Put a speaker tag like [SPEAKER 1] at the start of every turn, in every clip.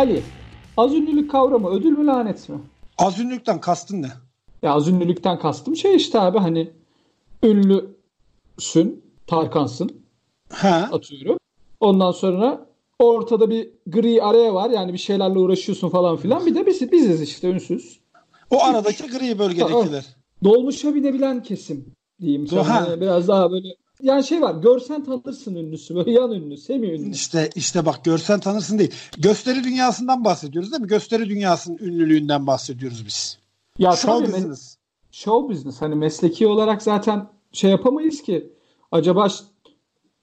[SPEAKER 1] Ali. Az ünlülük kavramı ödül mü lanet mi?
[SPEAKER 2] Az ünlülükten kastın ne?
[SPEAKER 1] Ya az ünlülükten kastım şey işte abi hani ünlüsün, Tarkansın
[SPEAKER 2] He.
[SPEAKER 1] atıyorum. Ondan sonra ortada bir gri araya var yani bir şeylerle uğraşıyorsun falan filan. Bir de biz, biziz işte ünsüz.
[SPEAKER 2] O aradaki gri bölgedekiler.
[SPEAKER 1] Dolmuşa binebilen kesim diyeyim sana.
[SPEAKER 2] Ha.
[SPEAKER 1] Biraz daha böyle yani şey var görsen tanırsın ünlüsü böyle yan ünlü, semi ünlü.
[SPEAKER 2] İşte işte bak görsen tanırsın değil. Gösteri dünyasından bahsediyoruz değil mi? Gösteri dünyasının ünlülüğünden bahsediyoruz biz.
[SPEAKER 1] Ya
[SPEAKER 2] Show
[SPEAKER 1] tabii
[SPEAKER 2] business.
[SPEAKER 1] show business hani mesleki olarak zaten şey yapamayız ki. Acaba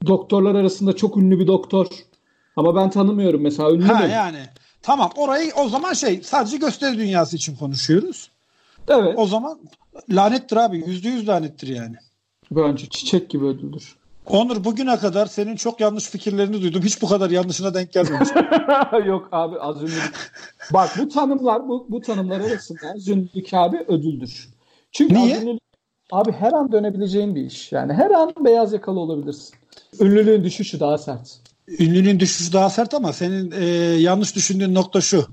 [SPEAKER 1] doktorlar arasında çok ünlü bir doktor ama ben tanımıyorum mesela ünlü
[SPEAKER 2] Ha
[SPEAKER 1] mü?
[SPEAKER 2] yani. Tamam orayı o zaman şey sadece gösteri dünyası için konuşuyoruz.
[SPEAKER 1] Evet.
[SPEAKER 2] O zaman lanettir abi. Yüzde yüz lanettir yani.
[SPEAKER 1] Bence çiçek gibi ödüldür.
[SPEAKER 2] Onur bugüne kadar senin çok yanlış fikirlerini duydum. Hiç bu kadar yanlışına denk gelmemiş.
[SPEAKER 1] Yok abi az ünlülük. Bak bu tanımlar bu, bu tanımlar arasında az ünlülük abi ödüldür. Çünkü
[SPEAKER 2] Niye?
[SPEAKER 1] ünlülük abi her an dönebileceğin bir iş. Yani her an beyaz yakalı olabilirsin. Ünlülüğün düşüşü daha sert.
[SPEAKER 2] Ünlünün düşüşü daha sert ama senin e, yanlış düşündüğün nokta şu.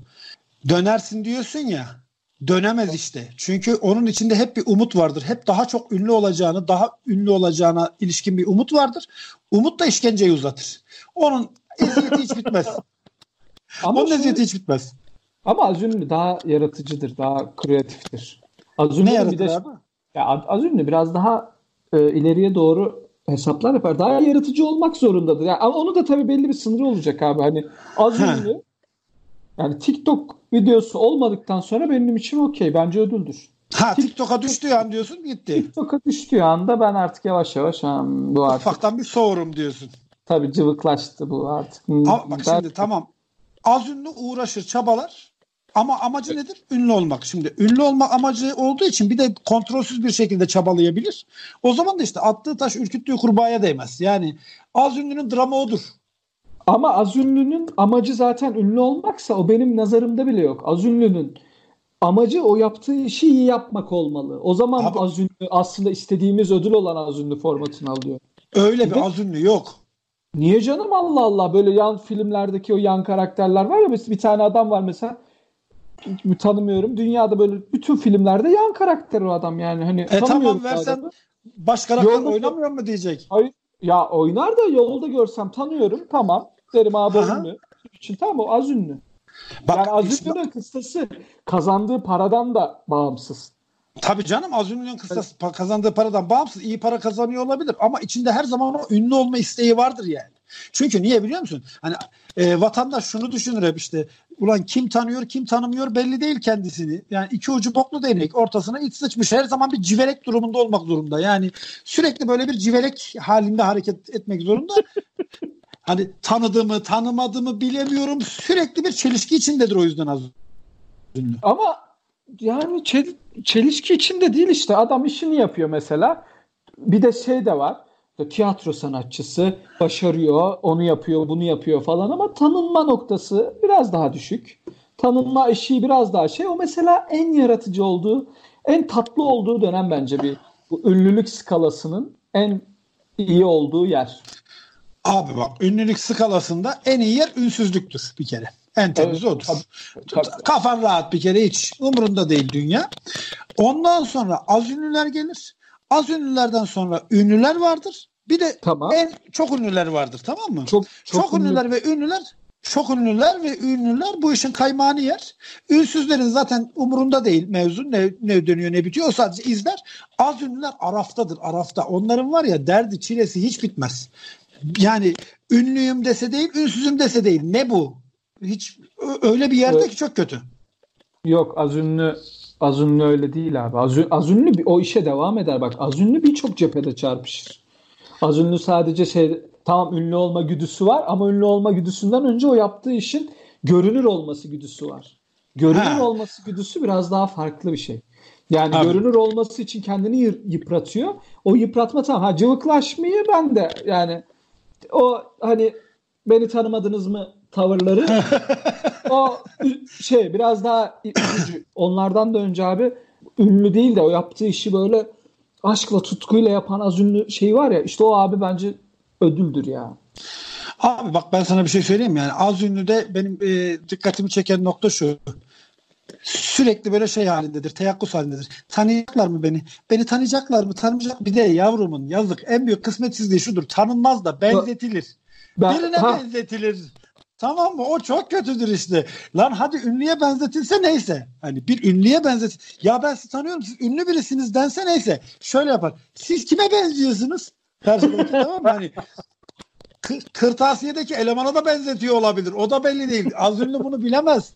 [SPEAKER 2] Dönersin diyorsun ya. Dönemez işte. Çünkü onun içinde hep bir umut vardır. Hep daha çok ünlü olacağını, daha ünlü olacağına ilişkin bir umut vardır. Umut da işkenceyi uzatır. Onun eziyeti hiç bitmez.
[SPEAKER 1] Ama,
[SPEAKER 2] Onun
[SPEAKER 1] şu-
[SPEAKER 2] eziyeti hiç bitmez.
[SPEAKER 1] ama az ünlü daha yaratıcıdır, daha kreatiftir. Az
[SPEAKER 2] Ne
[SPEAKER 1] ünlü bir
[SPEAKER 2] yaratır
[SPEAKER 1] de
[SPEAKER 2] abi?
[SPEAKER 1] ya az ünlü biraz daha e, ileriye doğru hesaplar yapar. Daha yaratıcı olmak zorundadır. Yani, ama onu da tabii belli bir sınırı olacak abi. Hani az
[SPEAKER 2] Ha.
[SPEAKER 1] ünlü yani TikTok videosu olmadıktan sonra benim için okey. Bence ödüldür.
[SPEAKER 2] Ha TikTok'a düştüğü an diyorsun gitti.
[SPEAKER 1] TikTok'a düştüğü anda ben artık yavaş yavaş bu artık
[SPEAKER 2] Ufaktan bir soğurum diyorsun.
[SPEAKER 1] tabii cıvıklaştı bu artık.
[SPEAKER 2] Ama bak şimdi tamam. Az ünlü uğraşır, çabalar. Ama amacı nedir? Ünlü olmak. Şimdi ünlü olma amacı olduğu için bir de kontrolsüz bir şekilde çabalayabilir. O zaman da işte attığı taş ürküttüğü kurbağaya değmez. Yani az ünlünün dramı odur.
[SPEAKER 1] Ama az ünlünün amacı zaten ünlü olmaksa o benim nazarımda bile yok. Az ünlünün amacı o yaptığı işi iyi yapmak olmalı. O zaman
[SPEAKER 2] Abi-
[SPEAKER 1] az ünlü aslında istediğimiz ödül olan az ünlü formatını alıyor.
[SPEAKER 2] Öyle bir az ünlü yok.
[SPEAKER 1] Niye canım Allah Allah böyle yan filmlerdeki o yan karakterler var ya bir, tane adam var mesela tanımıyorum. Dünyada böyle bütün filmlerde yan karakter o adam yani hani
[SPEAKER 2] E tamam versen
[SPEAKER 1] adamı.
[SPEAKER 2] baş karakter
[SPEAKER 1] Yolda-
[SPEAKER 2] oynamıyor mu diyecek.
[SPEAKER 1] Hayır. Ya oynar da yolda görsem tanıyorum tamam derim abi
[SPEAKER 2] Aha.
[SPEAKER 1] ünlü. için tamam o az ünlü.
[SPEAKER 2] Bak,
[SPEAKER 1] yani az
[SPEAKER 2] işte-
[SPEAKER 1] ünlünün kıstası kazandığı paradan da bağımsız.
[SPEAKER 2] Tabii canım az ünlünün kısas pa- kazandığı paradan bağımsız iyi para kazanıyor olabilir ama içinde her zaman o ünlü olma isteği vardır yani. Çünkü niye biliyor musun? Hani e, vatandaş şunu düşünür hep işte ulan kim tanıyor kim tanımıyor belli değil kendisini. Yani iki ucu boklu değnek ortasına iç sıçmış her zaman bir civelek durumunda olmak zorunda. Yani sürekli böyle bir civelek halinde hareket etmek zorunda. Hani tanıdığımı tanımadığımı bilemiyorum sürekli bir çelişki içindedir o yüzden az ünlü.
[SPEAKER 1] Ama yani çel- çelişki içinde değil işte adam işini yapıyor mesela. Bir de şey de var. İşte Tiyatro sanatçısı başarıyor, onu yapıyor, bunu yapıyor falan ama tanınma noktası biraz daha düşük. Tanınma eşiği biraz daha şey. O mesela en yaratıcı olduğu, en tatlı olduğu dönem bence bir bu ünlülük skalasının en iyi olduğu yer.
[SPEAKER 2] Abi bak ünlülük skalasında en iyi yer ünsüzlüktür bir kere. En temiz odur. Kafan rahat bir kere hiç umurunda değil dünya. Ondan sonra az ünlüler gelir. Az ünlülerden sonra ünlüler vardır. Bir de
[SPEAKER 1] Tamam.
[SPEAKER 2] en çok ünlüler vardır tamam mı?
[SPEAKER 1] Çok
[SPEAKER 2] Çok,
[SPEAKER 1] ünlü-
[SPEAKER 2] ünlüler ve ünlüler çok ünlüler ve ünlüler bu işin kaymağını yer. Ünsüzlerin zaten umurunda değil mevzu ne, ne dönüyor ne bitiyor o sadece izler. Az ünlüler araftadır arafta. Onların var ya derdi çilesi hiç bitmez. Yani ünlüyüm dese değil ünsüzüm dese değil. Ne bu? Hiç öyle bir yerde
[SPEAKER 1] Evet.
[SPEAKER 2] ki çok kötü.
[SPEAKER 1] Yok az ünlü az ünlü öyle değil abi. Az, az ünlü bir- o işe devam eder bak. Az ünlü birçok cephede çarpışır. Az ünlü sadece şey tamam ünlü olma güdüsü var ama ünlü olma güdüsünden önce o yaptığı işin görünür olması güdüsü var. Görünür
[SPEAKER 2] Ha.
[SPEAKER 1] olması güdüsü biraz daha farklı bir şey. Yani
[SPEAKER 2] Abi.
[SPEAKER 1] görünür olması için kendini yıpratıyor. O yıpratma tamam. Ha cıvıklaşmayı ben de yani o hani beni tanımadınız mı tavırları o şey biraz daha üzücü. Onlardan da önce abi ünlü değil de o yaptığı işi böyle aşkla tutkuyla yapan az ünlü şey var ya işte o abi bence ödüldür ya.
[SPEAKER 2] Abi bak ben sana bir şey söyleyeyim yani az ünlü de benim e, dikkatimi çeken nokta şu. Sürekli böyle şey halindedir, teyakkuz halindedir. Tanıyacaklar mı beni? Beni tanıyacaklar mı? Tanımayacak. Bir de yavrumun yazık en büyük kısmetsizliği şudur. Tanınmaz da benzetilir. Ben, Birine ha. benzetilir. Tamam mı? O çok kötüdür işte. Lan hadi ünlüye benzetilse neyse. Hani bir ünlüye benzet. Ya ben sizi tanıyorum. Siz ünlü birisiniz dense neyse. Şöyle yapar. Siz kime benziyorsunuz? Karşıdaki tamam mı? Hani kırtasiyedeki elemana da benzetiyor olabilir. O da belli değil. Az ünlü bunu bilemez.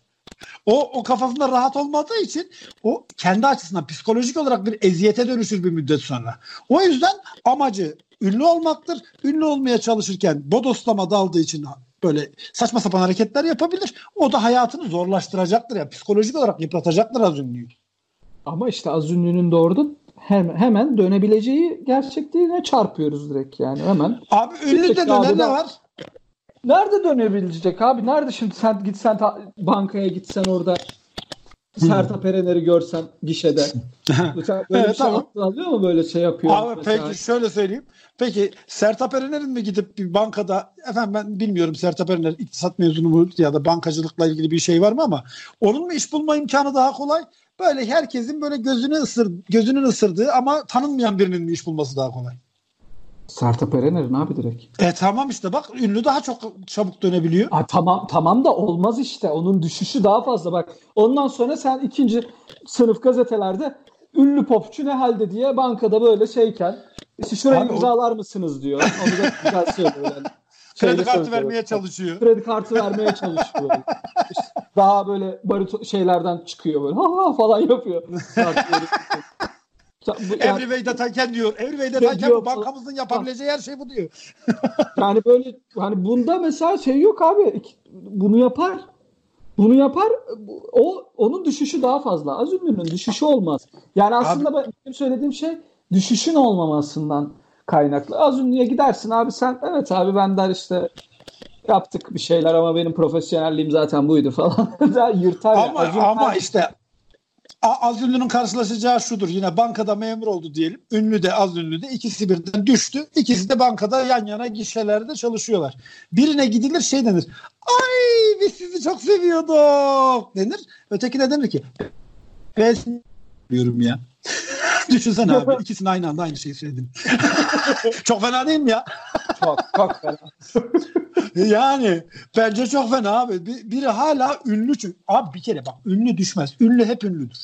[SPEAKER 2] O, o kafasında rahat olmadığı için o kendi açısından psikolojik olarak bir eziyete dönüşür bir müddet sonra. O yüzden amacı ünlü olmaktır. Ünlü olmaya çalışırken bodoslama daldığı için böyle saçma sapan hareketler yapabilir. O da hayatını zorlaştıracaktır ya. Psikolojik olarak yıpratacaktır az ünlüyü.
[SPEAKER 1] Ama işte az ünlünün doğrudan hem, hemen dönebileceği gerçekliğine çarpıyoruz direkt yani hemen.
[SPEAKER 2] Abi ünlü de dönen ne var?
[SPEAKER 1] Nerede dönebilecek abi? Nerede şimdi sen gitsen ta, bankaya gitsen orada Sertab Erener'i görsen gişede. böyle evet, bir şey tamam. alıyor mu böyle şey yapıyor?
[SPEAKER 2] Abi mesela. peki şöyle söyleyeyim. Peki Sertab Erener'in mi gidip bir bankada efendim ben bilmiyorum Sertab Erener iktisat mezunu mu ya da bankacılıkla ilgili bir şey var mı ama onun mu iş bulma imkanı daha kolay? Böyle herkesin böyle gözünü ısır gözünün ısırdığı ama tanınmayan birinin mi iş bulması daha kolay?
[SPEAKER 1] Sertab Erener'in abi direkt.
[SPEAKER 2] E tamam işte bak ünlü daha çok çabuk dönebiliyor.
[SPEAKER 1] A, tamam tamam da olmaz işte. Onun düşüşü daha fazla bak. Ondan sonra sen ikinci sınıf gazetelerde ünlü popçu ne halde diye bankada böyle şeyken işte şurayı abi, imzalar o... mısınız diyor. Onu da güzel söylüyor yani.
[SPEAKER 2] Kredi kartı vermeye çalışıyor.
[SPEAKER 1] Kredi kartı vermeye çalışıyor. işte daha böyle barito şeylerden çıkıyor böyle ha ha falan yapıyor.
[SPEAKER 2] Yani, Every way diyor. Every way diyor, bankamızın yapabileceği her şey bu diyor.
[SPEAKER 1] yani böyle hani bunda mesela şey yok abi. Bunu yapar. Bunu yapar. O onun düşüşü daha fazla. Az ünlünün düşüşü olmaz. Yani aslında abi, benim söylediğim şey düşüşün olmamasından kaynaklı. Az ünlüye gidersin abi sen evet abi ben der işte yaptık bir şeyler ama benim profesyonelliğim zaten buydu falan. Yırtar
[SPEAKER 2] ama, ya. ama işte az ünlünün karşılaşacağı şudur. Yine bankada memur oldu diyelim. Ünlü de az ünlü de ikisi birden düştü. İkisi de bankada yan yana gişelerde çalışıyorlar. Birine gidilir şey denir. Ay biz sizi çok seviyorduk denir. Ötekine denir ki ben diyorum ya. Düşünsene abi ikisini aynı anda aynı şeyi söyledim. çok fena değil mi ya?
[SPEAKER 1] Çok çok fena.
[SPEAKER 2] yani bence çok fena abi. Bir, biri hala ünlü çünkü. Abi bir kere bak ünlü düşmez. Ünlü hep ünlüdür.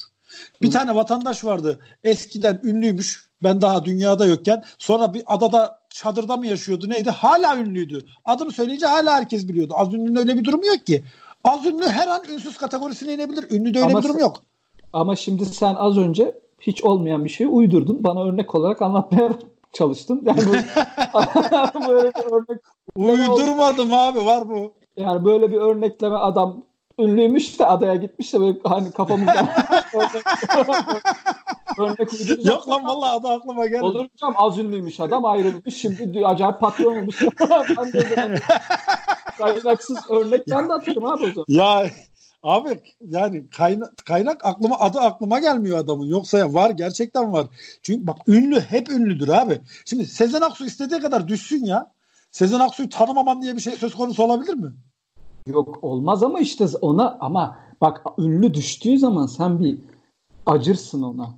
[SPEAKER 2] Bir Hı. tane vatandaş vardı. Eskiden ünlüymüş. Ben daha dünyada yokken. Sonra bir adada çadırda mı yaşıyordu neydi? Hala ünlüydü. Adını söyleyince hala herkes biliyordu. Az ünlünün öyle bir durumu yok ki. Az ünlü her an ünsüz kategorisine inebilir. Ünlü de öyle ama bir durum yok.
[SPEAKER 1] Ama şimdi sen az önce hiç olmayan bir şeyi uydurdun. Bana örnek olarak anlatmaya çalıştın. Yani bu,
[SPEAKER 2] böyle bir örnek. Uydurmadım abi var bu.
[SPEAKER 1] Yani böyle bir örnekleme adam ünlüymüş de adaya gitmiş de böyle hani kafamızdan
[SPEAKER 2] örnek. Yok lan vallahi adı aklıma geldi.
[SPEAKER 1] Olur hocam az ünlüymüş adam ayrılmış şimdi acayip patron olmuş. ben de kaynaksız örnek ben de atarım abi o zaman.
[SPEAKER 2] Ya Abi yani kaynak, kaynak aklıma adı aklıma gelmiyor adamın. Yoksa ya var gerçekten var. Çünkü bak ünlü hep ünlüdür abi. Şimdi Sezen Aksu istediği kadar düşsün ya. Sezen Aksu'yu tanımaman diye bir şey söz konusu olabilir mi?
[SPEAKER 1] Yok olmaz ama işte ona ama bak ünlü düştüğü zaman sen bir acırsın ona.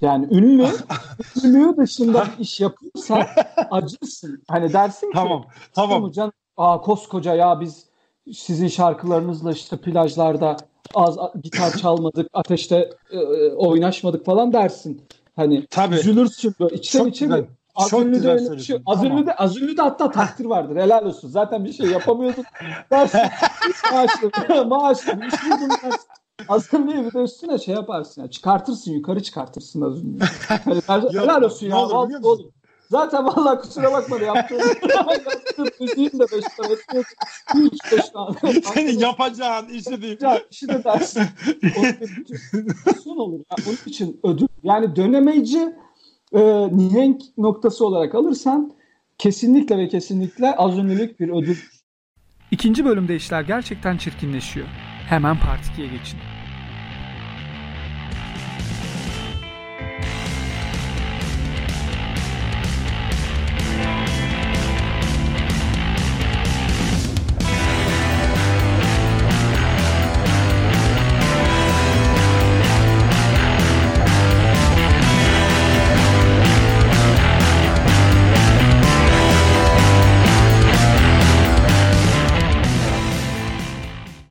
[SPEAKER 1] Yani ünlü ünlü dışında iş yapıyorsan acırsın. Hani dersin ki
[SPEAKER 2] tamam tamam.
[SPEAKER 1] Can, aa koskoca ya biz sizin şarkılarınızla işte plajlarda az gitar çalmadık, ateşte e, e, oynaşmadık falan dersin. Hani
[SPEAKER 2] Tabii.
[SPEAKER 1] üzülürsün böyle içten içe mi? Azürlü de öyle bir şey. Azürlü de, Azürlü de hatta takdir vardır. Helal olsun. Zaten bir şey yapamıyordun. Dersin. maaşlı. maaşlı. Bir şey bir de üstüne şey yaparsın. Ya, çıkartırsın. Yukarı çıkartırsın Azürlü'yü. Yani, helal olsun ya. Olur, oğlum. Zaten vallahi kusura bakma yaptığım, yaptığım müziğin de 5 tane. 3 5 tane.
[SPEAKER 2] Senin yapacağın işi değil.
[SPEAKER 1] Ya işi de dersin. Son olur. Ya. Onun için ödül. Yani dönemeci e, nihenk noktası olarak alırsan kesinlikle ve kesinlikle az ünlülük bir ödül.
[SPEAKER 3] İkinci bölümde işler gerçekten çirkinleşiyor. Hemen Part 2'ye geçin.